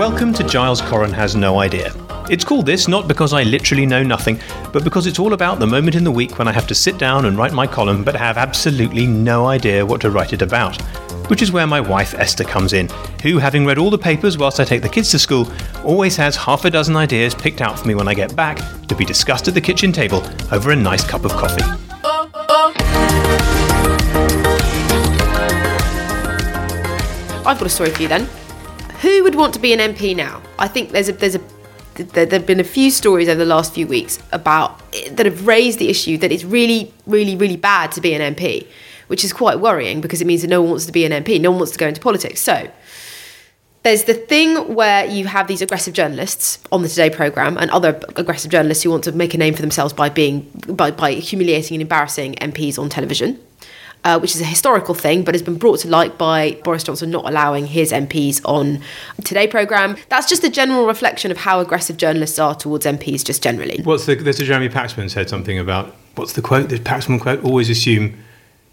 Welcome to Giles Coren Has No Idea. It's called this not because I literally know nothing, but because it's all about the moment in the week when I have to sit down and write my column but have absolutely no idea what to write it about. Which is where my wife Esther comes in, who, having read all the papers whilst I take the kids to school, always has half a dozen ideas picked out for me when I get back to be discussed at the kitchen table over a nice cup of coffee. I've got a story for you then. Who would want to be an MP now? I think there's a there's a there have been a few stories over the last few weeks about eh, that have raised the issue that it's really, really, really bad to be an MP, which is quite worrying because it means that no one wants to be an MP, no one wants to go into politics. So there's the thing where you have these aggressive journalists on the Today programme and other aggressive journalists who want to make a name for themselves by being by, by humiliating and embarrassing MPs on television uh, which is a historical thing, but has been brought to light by Boris Johnson not allowing his MPs on Today programme. That's just a general reflection of how aggressive journalists are towards MPs, just generally. What's the? There's a Jeremy Paxman said something about what's the quote? The Paxman quote: "Always assume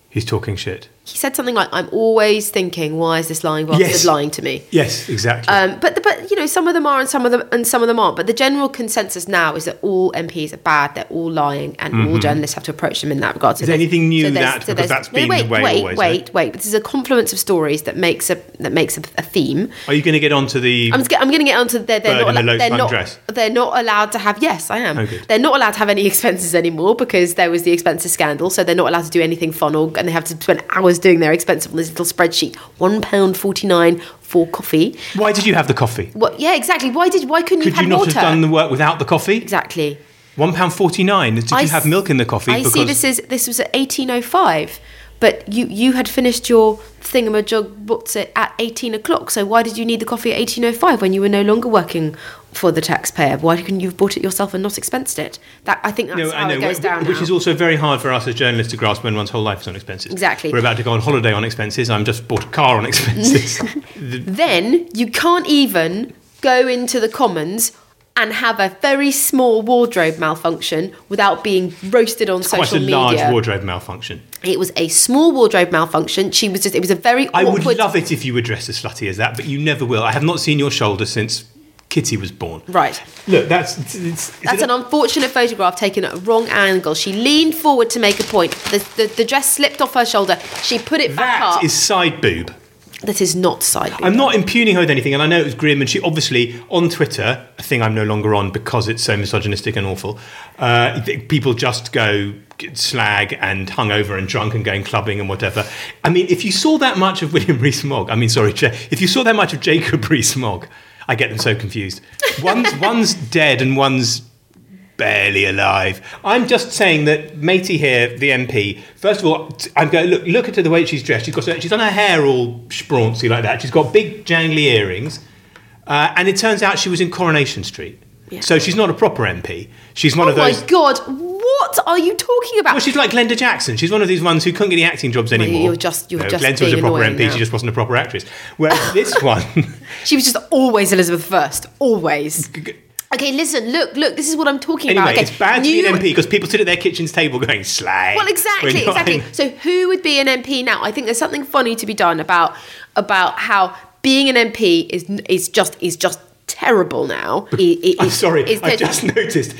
he's talking shit." He said something like, "I'm always thinking, why is this lying bastard Yes. lying to me?" Yes, exactly. Um, but but you know some of them are and some of them and some of them aren't. But the general consensus now is that all MPs are bad. They're all lying, and all journalists have to approach them in that regard. So Mm-hmm. Is there anything new so that- so because that's been wait, the way wait, always, wait, wait. But this is a confluence of stories that makes a that makes a, a theme. Are you going to get onto the? I'm, I'm going to get onto they're, they're not the they're not dress. they're not allowed to have yes I am Oh, they're not allowed to have any expenses anymore because there was the expenses scandal so they're not allowed to do anything fun or and they have to spend hours doing their expenses on this little spreadsheet one pound forty nine for coffee Why did you have the coffee? what yeah exactly why did why couldn't Could you you have not water have done the work without the coffee? exactly One pound forty nine. Did I you have milk in the coffee? I see this is this was at 1805 but you you had finished your thingamajig what's it at 18 o'clock so why did you need the coffee at 1805 when you were no longer working for the taxpayer why couldn't you have bought it yourself and not expensed it that I think that's No, how it goes down which now. is also very hard for us as journalists to grasp when one's whole life is on expenses. Exactly. We're about to go on holiday on expenses. I'm just bought a car on expenses. then you can't even go into the commons and have a very small wardrobe malfunction without being roasted on Quite social a media. large wardrobe malfunction. It was a small wardrobe malfunction. She was just. It was a very. I would love it if you were dressed as slutty as that, but you never will. I have not seen your shoulder since Kitty was born. Right. Look, that's it's, it's, That's an unfortunate photograph taken at a wrong angle. She leaned forward to make a point. The, the, the dress slipped off her shoulder. She put it back that up. is side boob. that is not side boob. I'm not impugning her with anything, and I know it was grim. And she obviously on Twitter, a thing I'm no longer on because it's so misogynistic and awful. Uh, people just go slag and hungover and drunk and going clubbing and whatever. I mean, if you saw that much of William Rees-Mogg, I mean, sorry, if you saw that much of Jacob Rees-Mogg, I get them so confused. One's one's dead and one's barely alive. I'm just saying that Matey here, the MP. First of all, I'm going look. Look at her the way she's dressed. She's got she's done her hair all sprawny like that. She's got big jangly earrings, uh, and it turns out she was in Coronation Street. So she's not a proper MP. She's one oh of those. my god! What are you talking about? Well, she's like Glenda Jackson. She's one of these ones who couldn't get any acting jobs anymore. you're just- you're no, just Glenda was a proper MP. now. She just wasn't a proper actress. Whereas this one, she was just always Elizabeth first, Always. Okay, listen. Look, look. This is what I'm talking anyway, about. Okay, it's bad to be an MP because people sit at their kitchen's table going slag. Well, exactly, exactly. in- So, who would be an MP now? I think there's something funny to be done about about how being an MP is is just is just terrible now. It- it- I'm sorry, I just noticed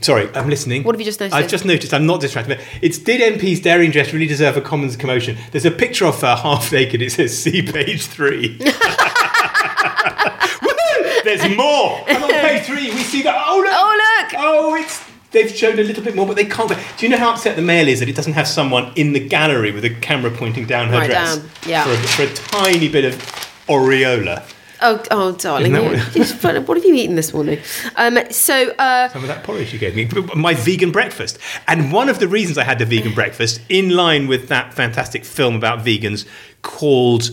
Sorry, I'm listening. What have you just noticed? I've just noticed. I'm not distracted. It's did MP's daring dress really deserve a Commons commotion? There's a picture of her half naked. It says see page three. Woohoo! There's more. And on page three, we see that. Oh look! Oh, look! Oh, it's. They've shown a little bit more, but they can't. Do you know how upset the Mail is that it doesn't have someone in the gallery with a camera pointing down her Right dress down, yeah. for, a, for a tiny bit of aureola? Oh, oh, darling, Isn't that you- what- you what have you eaten this morning? Um, so, uh, some of that porridge you gave me, my vegan breakfast. And one of the reasons I had the vegan breakfast, in line with that fantastic film about vegans called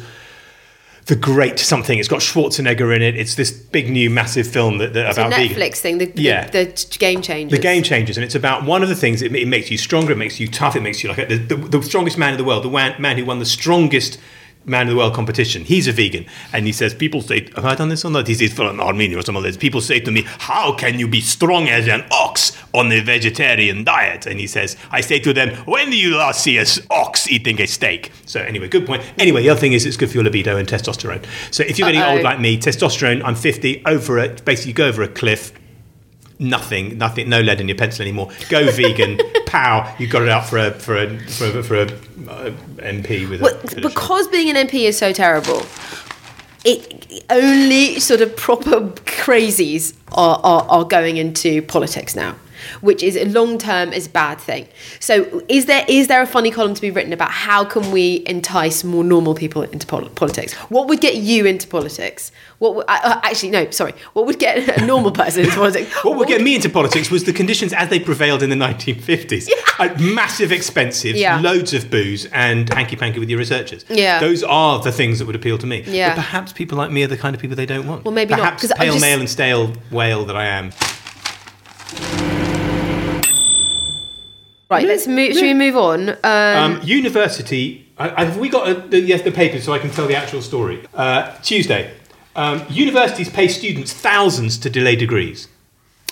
The Great Something. It's got Schwarzenegger in it. It's this big new massive film that, that about Netflix vegans. thing, the, Yeah. the, the game changers. The game changes, and it's about one of the things. It, it makes you stronger. It makes you tough. It makes you like a, the, the strongest man in the world. The man who won the strongest man of the world competition. He's a vegan, and he says, "People say, have I done this or not?" He says, "From Armenia or some of this." People say to me, "How can you be strong as an ox on a vegetarian diet?" And he says, "I say to them, when do you last see an ox eating a steak?" So anyway, good point. Anyway, the other thing is it's good for your libido and testosterone. So if you're getting Uh-oh. old like me, testosterone. I'm 50. Over it, basically, you go over a cliff nothing, nothing, no lead in your pencil anymore. Go vegan, pow! You got it out for a for a for a, for a uh, MP with Well, a because being an MP is so terrible, it only sort of proper crazies are, are, are going into politics now, which is a long term is a bad thing. So is there is there a funny column to be written about how can we entice more normal people into pol- politics? What would get you into politics? What would, uh, uh, actually no, sorry. What would get a normal person into politics? What would get me into politics was the conditions as they prevailed in the 1950s. Like massive expensive, Yeah. loads of booze, and hanky panky with your researchers. Yeah. Those are the things that would appeal to me. Yeah. But perhaps people like me are the kind of people they don't want. Well, maybe not, perhaps 'cause I pale just- male and stale whale that I am. Right, let's move. Should we move on? Um, Um, university. I, I- have we got a, the, yes, the papers so I can tell the actual story? Uh, Tuesday. Um, universities pay students thousands to delay degrees.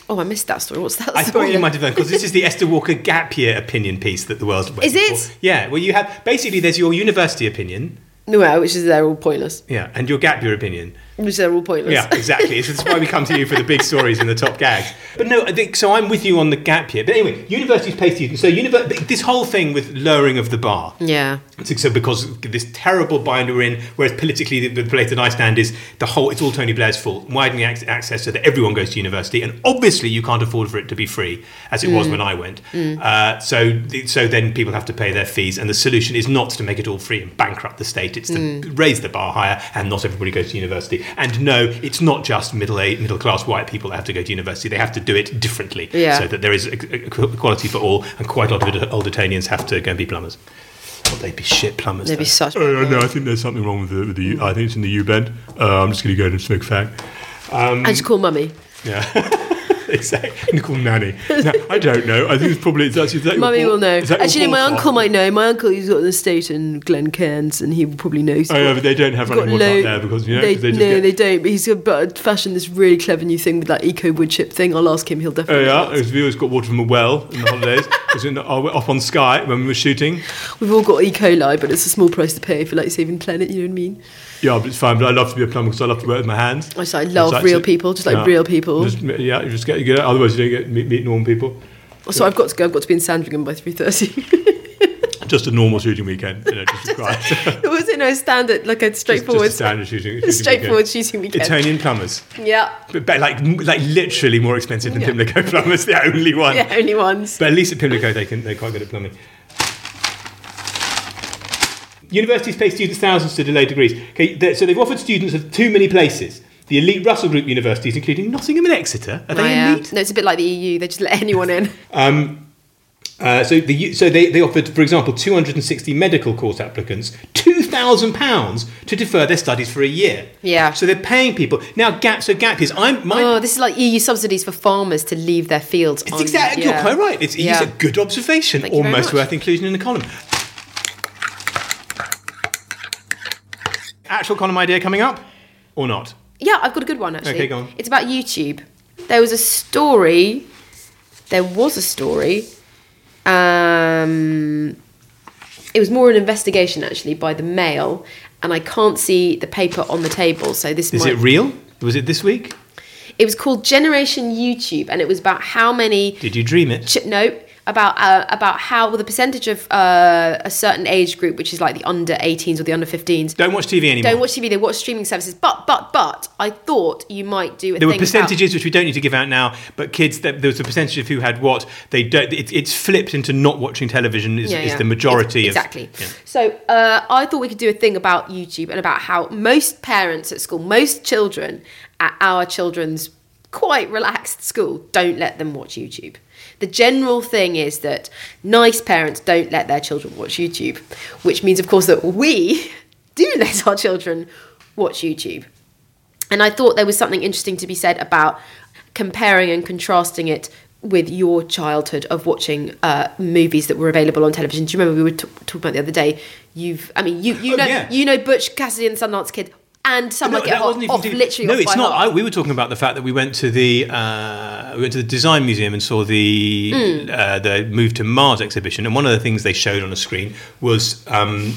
oh, I missed that story. What's that I story? thought you might have done because this is the Esther Walker gap year opinion piece that the world's waiting Is it? for. Yeah, well, you have basically there's your university opinion, No, which is they're all pointless. yeah, and your gap year opinion. Which uh, they're all pointless. Yeah, exactly. This is why we come to you for the big stories and the top gags. But no, I think so. I'm with you on the gap here. But anyway, universities pay students. So univer- this whole thing with lowering of the bar. Yeah. So because this terrible bind we're in, whereas politically the, the place that I stand is the whole, it's all Tony Blair's fault, widening ac- access so that everyone goes to university, and obviously you can't afford for it to be free, as it was mm. when I went. Mm. Uh, so, so then people have to pay their fees, and the solution is not to make it all free and bankrupt the state; it's to mm. raise the bar higher, and not everybody goes to university. And no, it's not just middle middle class white people that have to go to university; they have to do it differently, Yeah. so that there is equality for all, and quite a lot of old Etonians have to go and be plumbers. Well, they'd be shit plumbers. They'd be though. such. Uh, no, I think there's something wrong with the. With the U- I think it's in the U bend. Uh, I'm just going to go and smoke fag. I just call mummy. Yeah. exactly. Nicole Nanny. No, I don't know. I think it's probably. That, is that Mummy will know. Actually, my uncle might know. My uncle, he's got an estate in Glen Cairns, and he probably knows. Oh, yeah, but they don't have running water low- there because you know they, they no, get, they don't. But he's got fashioned this really clever new thing with that eco wood chip thing. I'll ask him. He'll definitely. Oh definitely. yeah, know. because we always got water from a well in the holidays. Was in, oh, up on Skye when we were shooting. We've all got E. coli, but it's a small price to pay for like saving the planet. You know what I mean? Yeah, but it's fine. But I love to be a plumber because I love to work with my hands. I just- I love real people, just like real people. Just, yeah, you just get, you get otherwise you don't get meet, meet normal people. So I've got to go. I've got to be in Sandringham by three thirty. Just a normal shooting weekend, you know, just it was you know standard like a just, straightforward, just a standard shooting. shooting straightforward weekend. shooting weekend. Etonian plumbers. Yeah, But, but like, like literally more expensive than Yeah. Pimlico plumbers, the only one. yeah, only ones. But at least at Pimlico, they can, they're quite good at plumbing. Universities pay students thousands to delay degrees. Okay, so they've offered students of too many places. The elite Russell Group universities, including Nottingham and Exeter, are they Oh, yeah. elite? No, it's a bit like the EU. They just let anyone in. Uh, so the, so they, they offered, for example, 260 medical course applicants £2,000 to defer their studies for a year. Yeah. So they're paying people. Now, gap, so gap years, I'm, my, Oh, this is like EU subsidies for farmers to leave their fields. It's on- exactly, yeah. you're quite right. It's, Yeah. it's a good observation, Thank almost worth inclusion in the column. Actual column idea coming up, or not? Yeah, I've got a good one actually. Okay, go on. It's about YouTube. There was a story. There was a story. Um, it was more an investigation actually by the Mail, and I can't see the paper on the table. So this Is might, it real? Was it this week? It was called Generation YouTube, and it was about how many Did you dream it? Ch- no, about uh, about how well, the percentage of uh, a certain age group, which is like the under 18s or the under 15s, Don't watch TV anymore. don't watch TV. They watch streaming services. But but but I thought you might do a there were thing about- percentages which we don't need to give out now, but kids, that there was a percentage of who had what they don't. It, it's flipped into not watching television is, Yeah, is yeah. the majority Ex- of exactly. So uh, I thought we could do a thing about YouTube and about how most parents at school, most children at our children's quite relaxed school, don't let them watch YouTube. The general thing is that nice parents don't let their children watch YouTube, which means, of course, that we do let our children watch YouTube. And I thought there was something interesting to be said about comparing and contrasting it with your childhood of watching uh, movies that were available on television. Do you remember we were t- talking about the other day? You've, I mean, you you Oh, know yeah. you know Butch Cassidy and the Sundance Kid and Some No, Like It that wasn't off, literally No, it's not. I, we were talking about the fact that we went to the uh, we went to the Design Museum and saw the Hmm. uh, the Move to Mars exhibition, and one of the things they showed on a screen was um,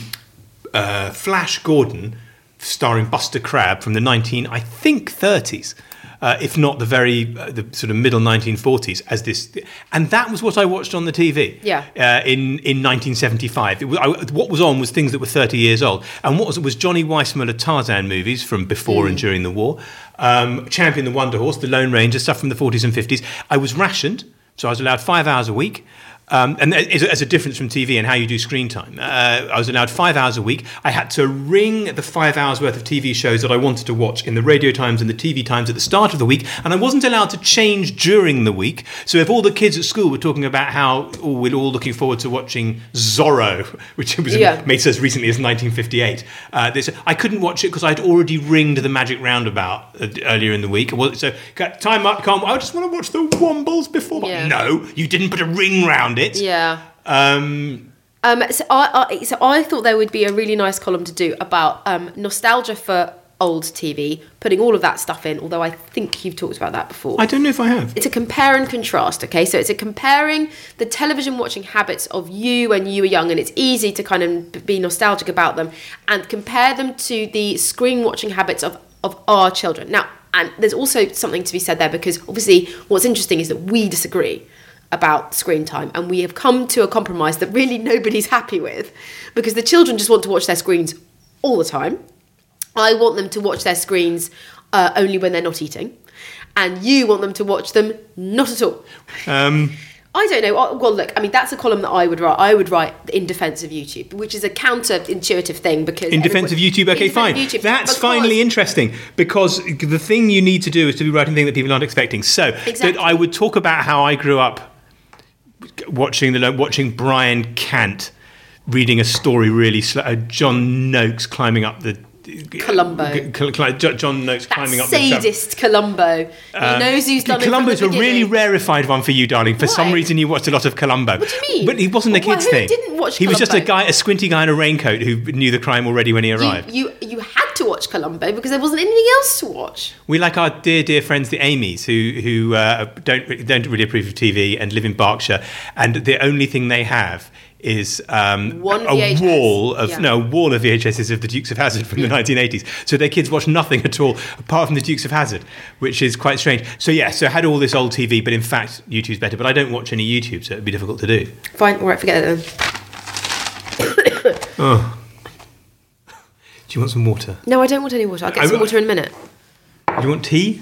uh, Flash Gordon starring Buster Crabbe from the nineteen I think thirties. Uh, if not the very uh, the sort of middle 1940s, as this, and that was what I watched on the TV. Yeah. Uh, in in 1975, it was, I, what was on was things that were 30 years old, and what was was Johnny Weissmuller Tarzan movies from before and during the war, um, Champion the Wonder Horse, The Lone Ranger, stuff from the 40s and 50s. I was rationed, so I was allowed five hours a week. Um, and as a, as a difference from TV and how you do screen time, uh, I was allowed five hours a week. I had to ring the five hours worth of TV shows that I wanted to watch in the radio times and the TV times at the start of the week, and I wasn't allowed to change during the week. So if all the kids at school were talking about how oh, we're all looking forward to watching Zorro, which was Yeah. made as recently as 1958, uh, this, I couldn't watch it because I'd already ringed the Magic Roundabout uh, earlier in the week. So time up, come. I just want to watch the Wombles before. Yeah. No, you didn't put a ring round it. yeah. Um, Um, so I, I so I thought there would be a really nice column to do about um, nostalgia for old TV, putting all of that stuff in. Although I think you've talked about that before. I don't know if I have. it's a compare and contrast okay so it's a comparing the television watching habits of you when you were young and it's easy to kind of be nostalgic about them and compare them to the screen watching habits of of our children now and there's also something to be said there because obviously what's interesting is that we disagree about screen time and we have come to a compromise that really nobody's happy with because the children just want to watch their screens all the time I want them to watch their screens uh, only when they're not eating, and you want them to watch them not at all. Um, I don't know. Oh, Well, look, I mean, that's a column that I would write. I would write in defence of YouTube, which is a counter-intuitive thing because in defense of YouTube, okay, fine. YouTube, That's finally interesting because the thing you need to do is to be writing thing that people aren't expecting. So Exactly. I would talk about how I grew up watching the watching Brian Cant reading a story really slow. Uh, John Noakes climbing up the. Columbo. G- cl- cl- Jo- John Noakes That climbing up the. trap. sadist Columbo. He knows who's done Columbo's a really rarefied one for you, darling. For some reason, you watched a lot of Columbo. What do you mean? But he wasn't a Well, kids who thing. didn't watch He was just a guy, a squinty guy in a raincoat who knew the crime already when he arrived. You, you you had to watch Columbo because there wasn't anything else to watch. We like our dear, dear friends, the Amys, who who uh, don't don't really approve of TV and live in Berkshire, and the only thing they have is um, a wall of Yeah. no wall of VHSs of the Dukes of Hazzard from the 1980s. So their kids watch nothing at all apart from the Dukes of Hazzard, which is quite strange. So yeah, so I had all this old TV, but in fact YouTube's better. But I don't watch any YouTube, so it'd be difficult to do. Fine, all right, forget it then. Do you want some water? No, I don't want any water. I'll get I- some water in a minute. Do you want tea?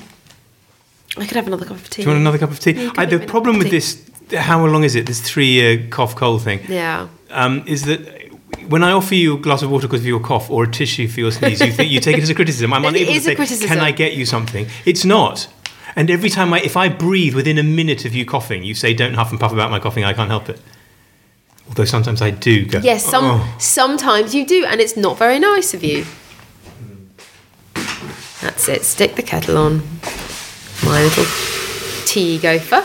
I could have another cup of tea. Do you want another cup of tea? I, the problem with tea. this, how long is it? This three-year cough cold thing. Yeah. um, is that when I offer you a glass of water because of your cough or a tissue for your sneeze, you think you take it as a criticism. I'm It unable is to a say, criticism. "Can I get you something?" It's not. And every time I, if I breathe within a minute of you coughing, you say, "Don't huff and puff about my coughing. I can't help it." Although sometimes I do go. Yes, some "Oh." sometimes you do, and it's not very nice of you. That's it. Stick the kettle on. My little tea gopher.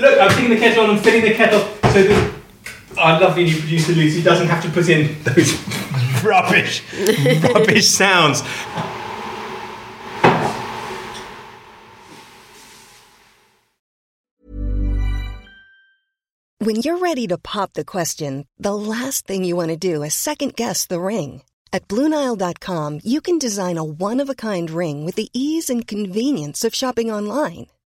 Look, I'm sticking the kettle on I'm filling the kettle so that our lovely new producer Lucy doesn't have to put in those rubbish, rubbish sounds. When you're ready to pop the question, the last thing you want to do is second guess the ring. At Bluenile.com, you can design a one of a kind ring with the ease and convenience of shopping online.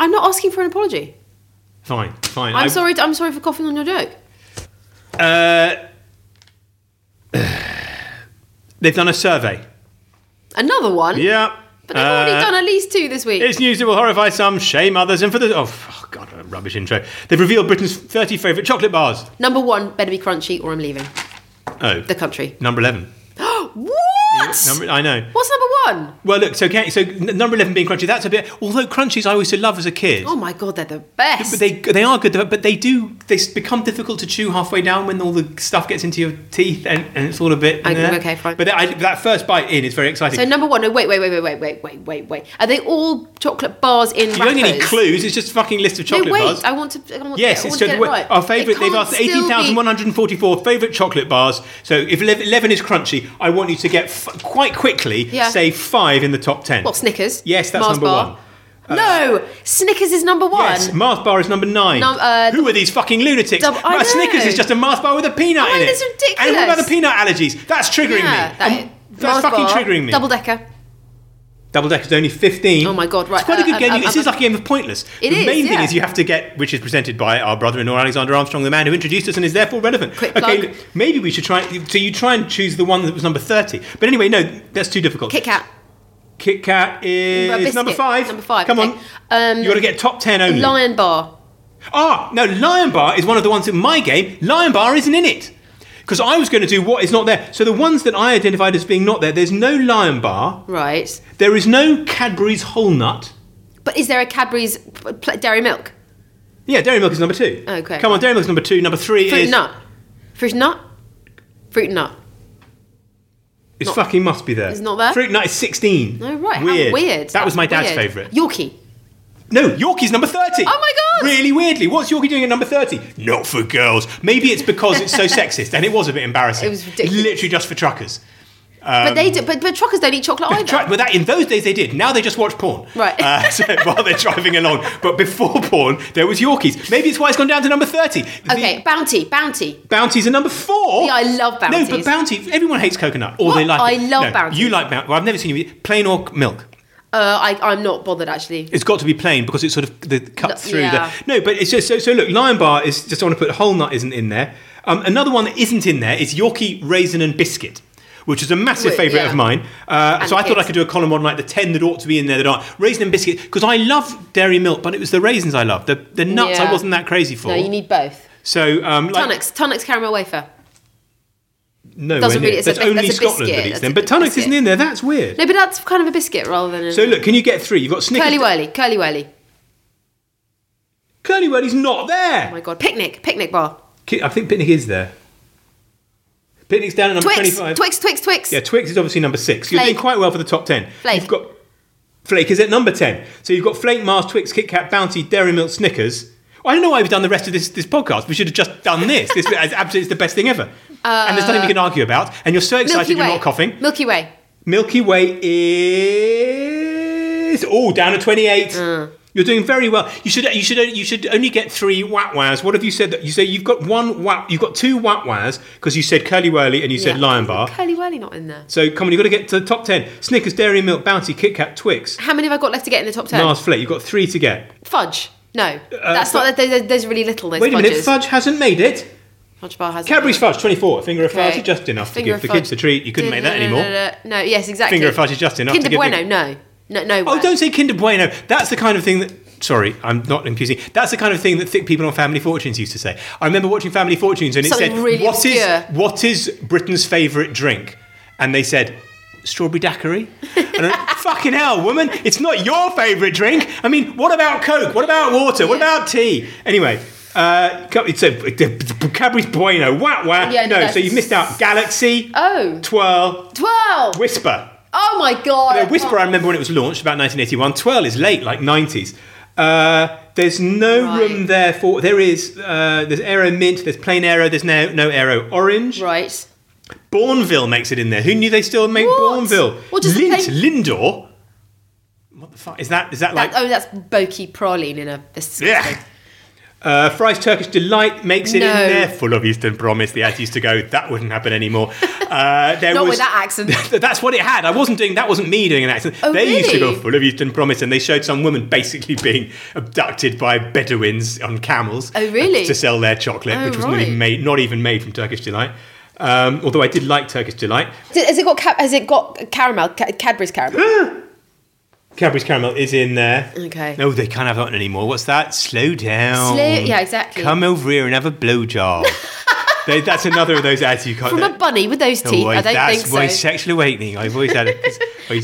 I'm not asking for an apology. Fine, fine. I'm I- sorry. I'm sorry for coughing on your joke. Uh, they've done a survey. Another one. Yeah. But they've already Uh, done at least two this week. It's news that will horrify some, shame others, and for the. Oh, f- oh God, a rubbish intro. They've revealed Britain's 30 favourite chocolate bars. Number one better be crunchy, or I'm leaving Oh. the country. Number 11. What? Number, I know. What's number one? Well, look, so, so number 11 being crunchy, that's a bit. Although crunchies I used to love as a kid. Oh my god, they're the best. But they they are good, but they do they become difficult to chew halfway down when all the stuff gets into your teeth and, and it's all a bit. Okay, eh. okay, fine. But that, I, that first bite in is very exciting. so number one. No, wait, wait, wait, wait, wait, wait, wait, wait, wait. Are they all chocolate bars in you don't need any clues. It's just a fucking list of chocolate no, wait. bars. I want to. I want, Yes, I it's want to just get it right. our favourite. They've asked 18,144 favourite chocolate bars. So if 11 is crunchy, I want you to get f- quite quickly Yeah. say five in the top 10. What Snickers? Yes, that's Mars number bar? one. no, Snickers is number one. Yes, Mars bar is number nine. Num- uh, Who are these fucking lunatics? Dub- I Right, Snickers is just a Mars bar with a peanut I in it. that's And what about the peanut allergies? That's triggering yeah, me. that, Um, that's Mars fucking bar, triggering me. Double decker. Double decker is only 15. Oh my God, right, It's quite a uh, good um, game. um, this um, is like a game of pointless. It the is, main thing is you have to get, which is presented by our brother-in-law Alexander Armstrong, the man who introduced us and is therefore relevant. Quick okay, plug. maybe we should try. So you try and choose the one that was number 30. But anyway, no, that's too difficult. Kit Kat. Kit Kat is number five. Number five, Come okay. on. Um, you got to get top 10 only. Lion bar. Ah, no, Lion Bar is one of the ones in my game. Lion Bar isn't in it. Because I was going to do what is not there. So the ones that I identified as being not there, there's no Lion Bar. Right. There is no Cadbury's Whole Nut. But is there a Cadbury's p- pl- Dairy Milk? Yeah, Dairy Milk is number two. Okay. Come on, Dairy Milk is number two. Number three Fruit is. nut. Fruit nut. Fruit nut. It Not- fucking must be there. It's not there? Fruit Nut is 16. No, right. how Weird. weird. That was my dad's weird. favourite. Yorkie. No, Yorkie's number 30. Oh my God. Really weirdly. What's Yorkie doing at number 30? Not for girls. Maybe it's because it's so sexist, and it was a bit embarrassing. It was ridiculous. literally just for truckers. but they do, but, but truckers don't eat chocolate either. But that in those days they did. Now they just watch porn. Right. Uh, so while they're driving along. But before porn, there was Yorkies. Maybe it's why it's gone down to number 30. The okay, bounty, bounty. Bounties are number four. Yeah, I love Bounties. No, but Bounty, everyone hates coconut. Or What? they like I it. love no, Bounties. You like Bounty. Well, I've never seen you eat plain or milk. Uh, I, I'm not bothered actually. It's got to be plain because it sort of the cuts No, through yeah. the. No, but it's just so. So look, Lion Bar is just. I want to put whole nut isn't in there. Um, another one that isn't in there is Yorkie raisin and biscuit, which is a massive favourite yeah. of mine. Uh, so I thought I could do a column on like the ten that ought to be in there that aren't raisin and biscuit because I love dairy milk, but it was the raisins I loved. The the nuts I wasn't that crazy for. No, you need both. so um, like, Tunnocks, Tunnocks caramel wafer. No, doesn't really- it's a that's only that's Scotland biscuit. that eats them. But Tunnocks isn't in there. That's weird. No, but that's kind of a biscuit rather than a So look, can you get three? You've got Snickers. curly whirly, curly whirly. Curly Whirly's not there. Oh my god, picnic, picnic bar. I think Picnic is there. Picnic's down at number Twix, 25. Twix, Twix, Twix. Yeah, Twix is obviously number six. You're doing quite well for the top 10. Flake. You've got Flake is at number 10. So you've got Flake, Mars, Twix, Kit Kat, Bounty, Dairy Milk, Snickers. I don't know why we've done the rest of this, this podcast. We should have just done this. This is absolutely it's the best thing ever. and there's nothing we can argue about. And you're so excited Uh, you're not coughing. Milky Way. Milky Way is oh down to 28. Mm. You're doing very well. You should you should you should only get three wat waz. What have you said? That you say you've got one wat. You've got two wat waz because you said curly whirly and you said Yeah. lion bar. Curly whirly not in there. So come on, you've got to get to the top ten. Snickers, Dairy Milk, Bounty, Kit Kat, Twix, How many have I got left to get in the top ten? Mars Flake. You've got three to get. Fudge. No, uh, that's not. There, there's really little. Those Wait a minute, fudges. Fudge hasn't made it. Fudge bar has. Cadbury's Fudge, 24. A Finger of. Fudge is just enough to give the kids a treat. You couldn't make that anymore. no, yes, exactly. Finger of fudge is just enough Kinder to give the- Bueno, no. No, no. Oh, don't say Kinder Bueno. That's the kind of thing that. Sorry, I'm not accusing. That's the kind of thing that thick people on Family Fortunes used to say. I remember watching Family Fortunes and it Something said, really "What is obscure." what is Britain's favourite drink?" And they said, "Strawberry daiquiri." I fucking hell, woman! It's not your favourite drink. I mean, what about Coke? What about water? What about tea? Anyway. Uh, it's a, Cadbury's Bueno. Wah wah. Yeah, no, no, so you've missed out. Galaxy. Oh. Twirl. Twelve. Whisper. oh my god. No, Whisper, can't- I remember when it was launched, about 1981. Twirl is late, like 90s. Uh, there's no Right. room there for. There is. Uh, there's Aero Mint. There's plain Aero. There's no no Aero Orange. Right. Bournville makes it in there. Who knew they still make What? Bournville? What does the Lindt plain- Lindor. What the fuck is that? Is that like? Oh, that's Boki praline in a. yeah. Uh, Fry's Turkish Delight makes it No. in there, full of Eastern Promise. The ad used to go, that wouldn't happen anymore. Uh, there Not was, with that accent. that's what it had. I wasn't doing that. Wasn't me doing an accent. Oh, they used to go full of Eastern Promise, and they showed some woman basically being abducted by Bedouins on camels. Oh, really? To sell their chocolate, Oh, which was not even made, not even made from Turkish Delight. Um, although I did like Turkish Delight. Has it got ca- has it got caramel? Ca- Cadbury's caramel. Cadbury's caramel is in there. Okay. No, they can't have that anymore. What's that? Slow down. Slow- yeah, exactly. Come over here and have a blowjob. They- that's another of those ads you can't. From a bunny with those teeth. Oh, I don't that's think my so. sexual awakening. I've always had it.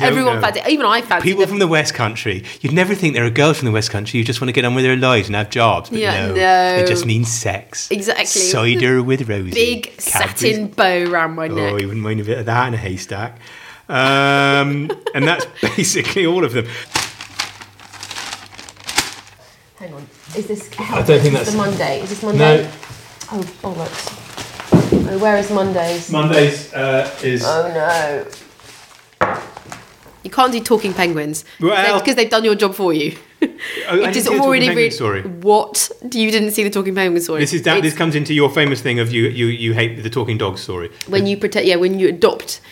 Everyone know. fancied. Even I fancied. People them. from the West Country, you'd never think they're a girl from the West Country. You just want to get on with their lives and have jobs. But Yeah, no, no. it just means sex. Exactly. Cider with Rosie. big Cadbury's- satin bow around my neck. Oh, neck. you wouldn't mind a bit of that in a haystack. Um, and that's basically all of them. Hang on. Is this? I don't think that's- the Monday. Is this Monday? No, Oh bollocks. Oh, where is Mondays? Mondays uh, is. Oh no. You can't do talking penguins Well- because they've done your job for you. Oh, I didn't just see the Talking already Penguin read. story. What? You didn't see the talking penguin story? This is that. This comes into your famous thing of you. You you hate the talking dog story. when you protect. Yeah, when you adopt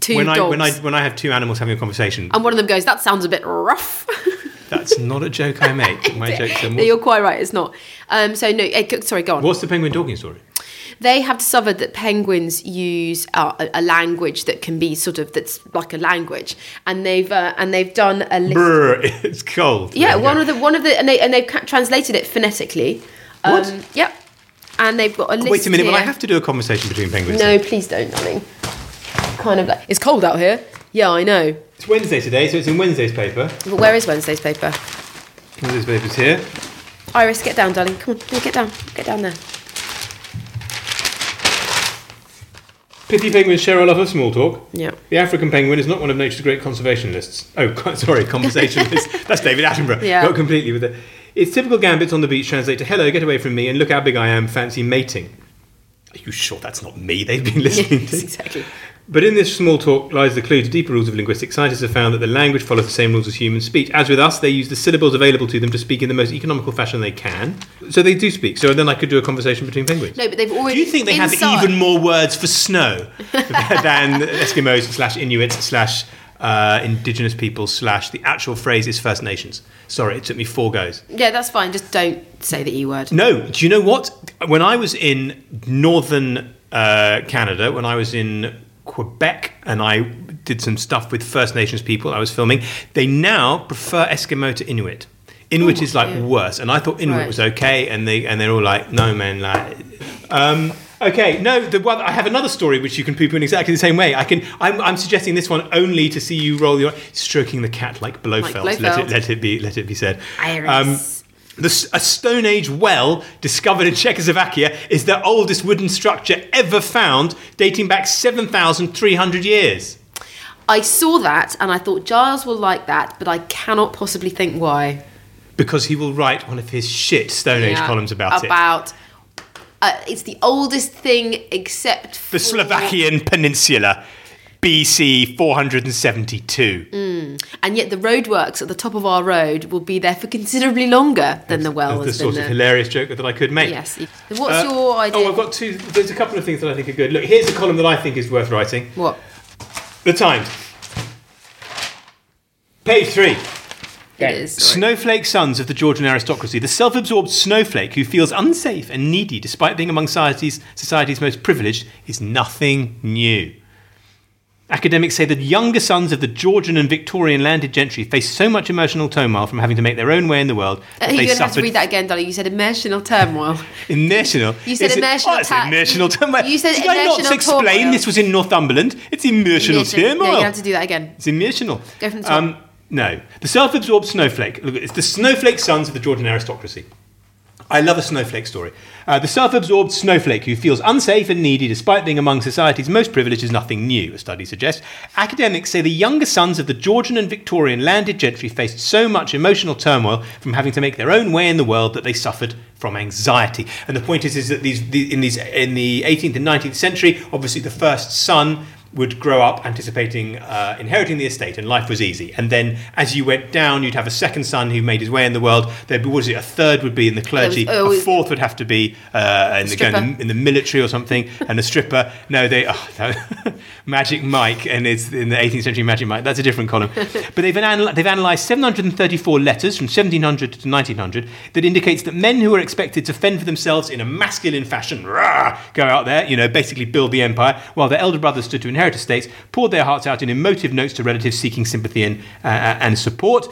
two when dogs, I when I when I have two animals having a conversation, and one of them goes, "That sounds a bit rough." that's not a joke I make. My jokes are No, more. You're quite right. It's not. Um, so no. eh, go- sorry, go on. What's the penguin talking story? They have discovered that penguins use uh, a, a language that can be sort of that's like a language, and they've uh, and they've done a list. Brr, it's cold. Yeah, There one of the one of the and they and they've translated it phonetically. Um, What? Yep. And they've got a list. Wait a minute. Will I have to do a conversation between penguins? No, please don't, darling. Kind of like it's cold out here. Yeah, I know. It's Wednesday today, so it's in Wednesday's paper. But where is Wednesday's paper? Wednesday's paper's here. Iris, get down, darling. Come on, get down, get down there. Pithy penguins share a love of small talk. Yeah. The African penguin is not one of nature's great conservationists. Oh, sorry, conversation list. That's David Attenborough. Yeah. Got completely with it. Its typical gambits on the beach translate to "Hello, get away from me," and "Look how big I am, fancy mating." Are you sure that's not me? They've been listening Yes, to. exactly. But in this small talk lies the clue to deeper rules of linguistics. Scientists have found that the language follows the same rules as human speech. As with us, they use the syllables available to them to speak in the most economical fashion they can. So they do speak. So then I could do a conversation between penguins. No, but they've already. Do you think they have inside- even more words for snow than Eskimos slash Inuits slash uh, indigenous people slash the actual phrase is First Nations? Sorry, it took me four goes. Yeah, that's fine. Just don't say the e word. No, do you know what? When I was in northern uh, Canada, when I was in Quebec, and I did some stuff with First Nations people, I was filming. They now prefer Eskimo to Inuit. Inuit is like yeah. worse, and I thought Inuit Right. was okay, and they and they're all like, no man, like. Um, okay, no, the one I have another story which you can poo-poo in exactly the same way. I can. I'm, I'm suggesting this one only to see you roll your stroking the cat like Blofeld. Let Blofeld. it let it be let it be said. Iris. Um, the, a Stone Age well discovered in Czechoslovakia is the oldest wooden structure ever found, dating back 7,300 years. I saw that and I thought Giles will like that, but I cannot possibly think why. Because he will write one of his shit Stone Age Yeah, columns about, it. About. Uh, it's the oldest thing except for The Slovakian peninsula, BC 472. and yet the roadworks at the top of our road will be there for considerably longer than the well the has sort been of hilarious joke that I could make. Yes. What's Uh, your idea? Oh, I've got two. There's a couple of things that I think are good. Look, here's a column that I think is worth writing. What? The Times. Page three. It is. Snowflake sons of the Georgian aristocracy, the self absorbed snowflake who feels unsafe and needy despite being among society's, society's most privileged, is nothing new. Academics say that younger sons of the Georgian and Victorian landed gentry face so much emotional turmoil from having to make their own way in the world that You're going to have to read that again, darling. You said emotional turmoil. Emotional. You said Is it- emotional Oh, emotional turmoil. You said Did I not emotional explain turmoil. this was in Northumberland? It's emotional No, turmoil. going to have to do that again. It's emotional. Go from the. Um, no. The self absorbed snowflake. Look, it's the snowflake sons of the Georgian aristocracy. I love a snowflake story. Uh, the self absorbed snowflake who feels unsafe and needy despite being among society's most privileged is nothing new, a study suggests. Academics say the younger sons of the Georgian and Victorian landed gentry faced so much emotional turmoil from having to make their own way in the world that they suffered from anxiety. And the point is, is that these, the, in, these, in the 18th and 19th century, obviously the first son would grow up anticipating uh, inheriting the estate and life was easy. And then as you went down, you'd have a second son who made his way in the world. There was it, a third would be in the clergy, a fourth would have to be uh, in, the, in, the, in the military or something, and a stripper. No, they oh, no. Magic Mike, and it's in the 18th century Magic Mike. That's a different column. But they've, anal- they've analysed 734 letters from 1700 to 1900 that indicates that men who were expected to fend for themselves in a masculine fashion, rah, go out there, you know, basically build the empire, while their elder brothers stood to inherit estates, poured their hearts out in emotive notes to relatives seeking sympathy and, uh, and support.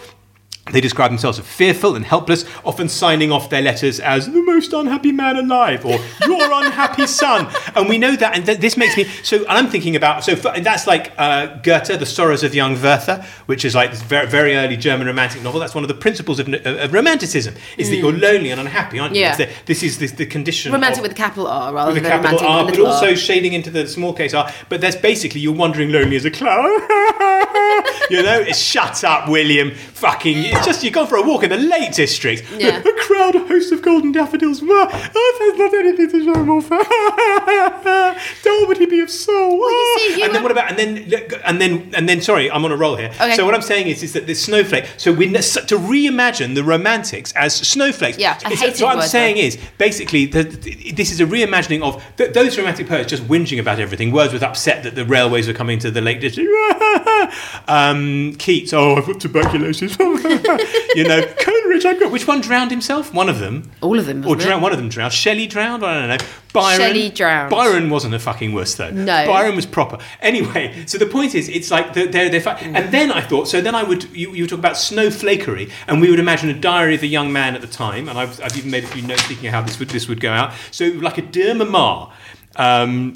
They describe themselves as fearful and helpless, often signing off their letters as the most unhappy man alive or your unhappy son. And we know that, and th- this makes me so. And I'm thinking about so for, that's like uh, Goethe, The Sorrows of Young Werther, which is like this very, very early German romantic novel. That's one of the principles of, of romanticism: is that you're lonely and unhappy, aren't you? Yeah. The- this is this, the condition. Romantic of, with a capital R rather with a capital romantic R, with but also r. shading into the small case R. But that's basically you're wandering lonely as a clown. you know, it's shut up, William. Fucking, it's just you've gone for a walk in the Lake District. Yeah. a crowd, a host of golden daffodils. Oh, there's not anything to show more for. He be of soul? you see, ah. you and then what about and then and then and then? Sorry, I'm on a roll here. Okay. So what I'm saying is, is that this snowflake. So we to reimagine the romantics as snowflakes. Yeah, I hated so what I'm saying though. is basically that this is a reimagining of th- those romantic poets just whinging about everything. Wordsworth upset that the railways were coming to the Lake District. um, Keats, oh, I've got tuberculosis. you know, Coleridge, I've got. Which one drowned himself? One of them. All of them, Or drowned. One of them drowned. Shelley drowned. I don't know. Byron. Shelley drowned. Byron wasn't a fucking wuss though. No. Byron was proper. Anyway, so the point is, it's like they're they're, they're fi- and then I thought. So then I would you you would talk about snowflakery, and we would imagine a diary of a young man at the time, and I've, I've even made a few notes thinking of how this would this would go out. So like a dear mama. Um,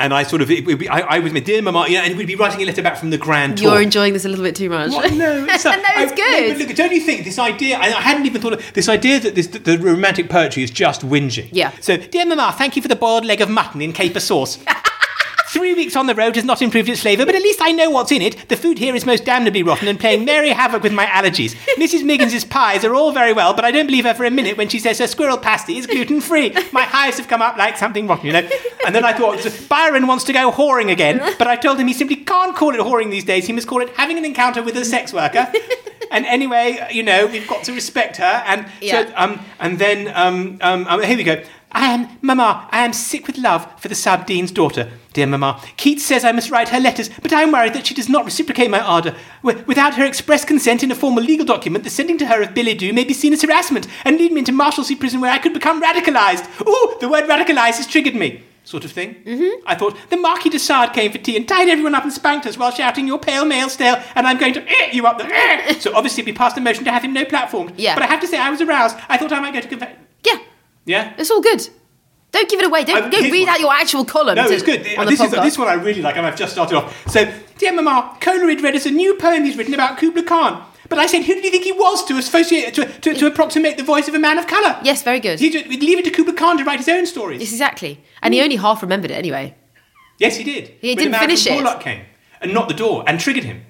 and I sort of, it would be, I, I was my dear mama, you know, and we'd be writing a letter back from the grand tour. You're enjoying this a little bit too much. What? No, it's, no, it's I- good. but look, don't you think this idea? I, I hadn't even thought of this idea that this that the romantic poetry is just whinging. Yeah. So, dear Mama, thank you for the boiled leg of mutton in caper sauce. Three weeks on the road has not improved its flavour, but at least I know what's in it. The food here is most damnably rotten and playing merry havoc with my allergies. Mrs. Miggins's pies are all very well, but I don't believe her for a minute when she says her squirrel pasty is gluten free. My hives have come up like something rotten, you know. And then I thought Byron wants to go whoring again, but I told him he simply can't call it whoring these days. He must call it having an encounter with a sex worker. And anyway, you know, we've got to respect her. And so, um, and then um, um, um, here we go. I am, Mamma, I am sick with love for the sub dean's daughter. Dear Mamma, Keats says I must write her letters, but I am worried that she does not reciprocate my ardour. Wi- Without her express consent in a formal legal document, the sending to her of billet doux may be seen as harassment and lead me into Marshalsea prison where I could become radicalised. Ooh, the word radicalised has triggered me. Sort of thing. Mm-hmm. I thought the Marquis de Sade came for tea and tied everyone up and spanked us while shouting "Your pale male stale," and I'm going to eh, you up the. Eh. So obviously we passed a motion to have him no platform. Yeah. But I have to say I was aroused. I thought I might go to conve- yeah, Yeah. it's all good. Don't give it away. Don't, I've- don't read out your actual column. No, to- it's good. On This is, this one I really like, and I've just started off. So, dear Mama, Coleridge read us a new poem he's written about Kubla Khan. But I said, who did you think he was to associate to, to, to approximate the voice of a man of colour? Yes, very good. He just, we'd leave it to Kubla Khan to write his own stories. Yes, exactly. And he hmm. only half remembered it anyway. Yes, he did. He didn't the man finish it. Porlock came and knocked the door and triggered him.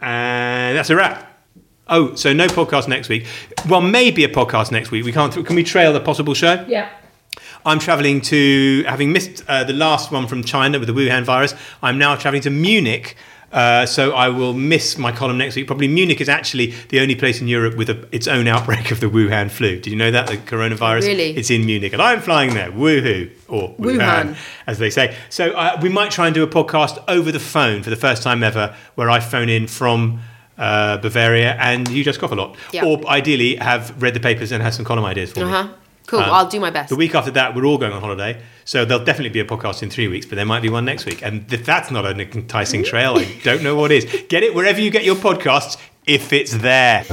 And that's a wrap. Oh, so no podcast next week. Well, maybe a podcast next week. We can't. Can we trail the possible show? Yeah. I'm travelling to, having missed uh, the last one from China with the Wuhan virus, I'm now travelling to Munich. Uh, so I will miss my column next week. Probably Munich is actually the only place in Europe with a, its own outbreak of the Wuhan flu. Did you know that the coronavirus? Really? It's in Munich, and I'm flying there. Woohoo! Or Wuhan, Wuhan. as they say. So uh, we might try and do a podcast over the phone for the first time ever, where I phone in from. Uh, Bavaria, and you just cough a lot, Yeah. or ideally have read the papers and have some column ideas for me. Uh huh. Cool. Um, I'll do my best. The week after that, we're all going on holiday, so there'll definitely be a podcast in three weeks, but there might be one next week. And if that's not an enticing trail, I don't know what is. Get it wherever you get your podcasts, if it's there.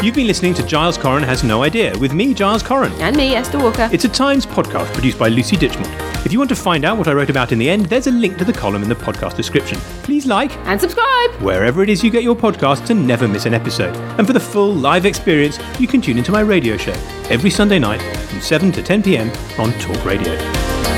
You've been listening to Giles Coren Has No Idea with me, Giles Coren. and me, Esther Walker. It's a Times podcast produced by Lucy Ditchmont. If you want to find out what I wrote about in the end, there's a link to the column in the podcast description. Please like and subscribe. wherever it is you get your podcasts and never miss an episode. And for the full live experience, you can tune into my radio show every Sunday night from 7 to 10 pm on Talk Radio.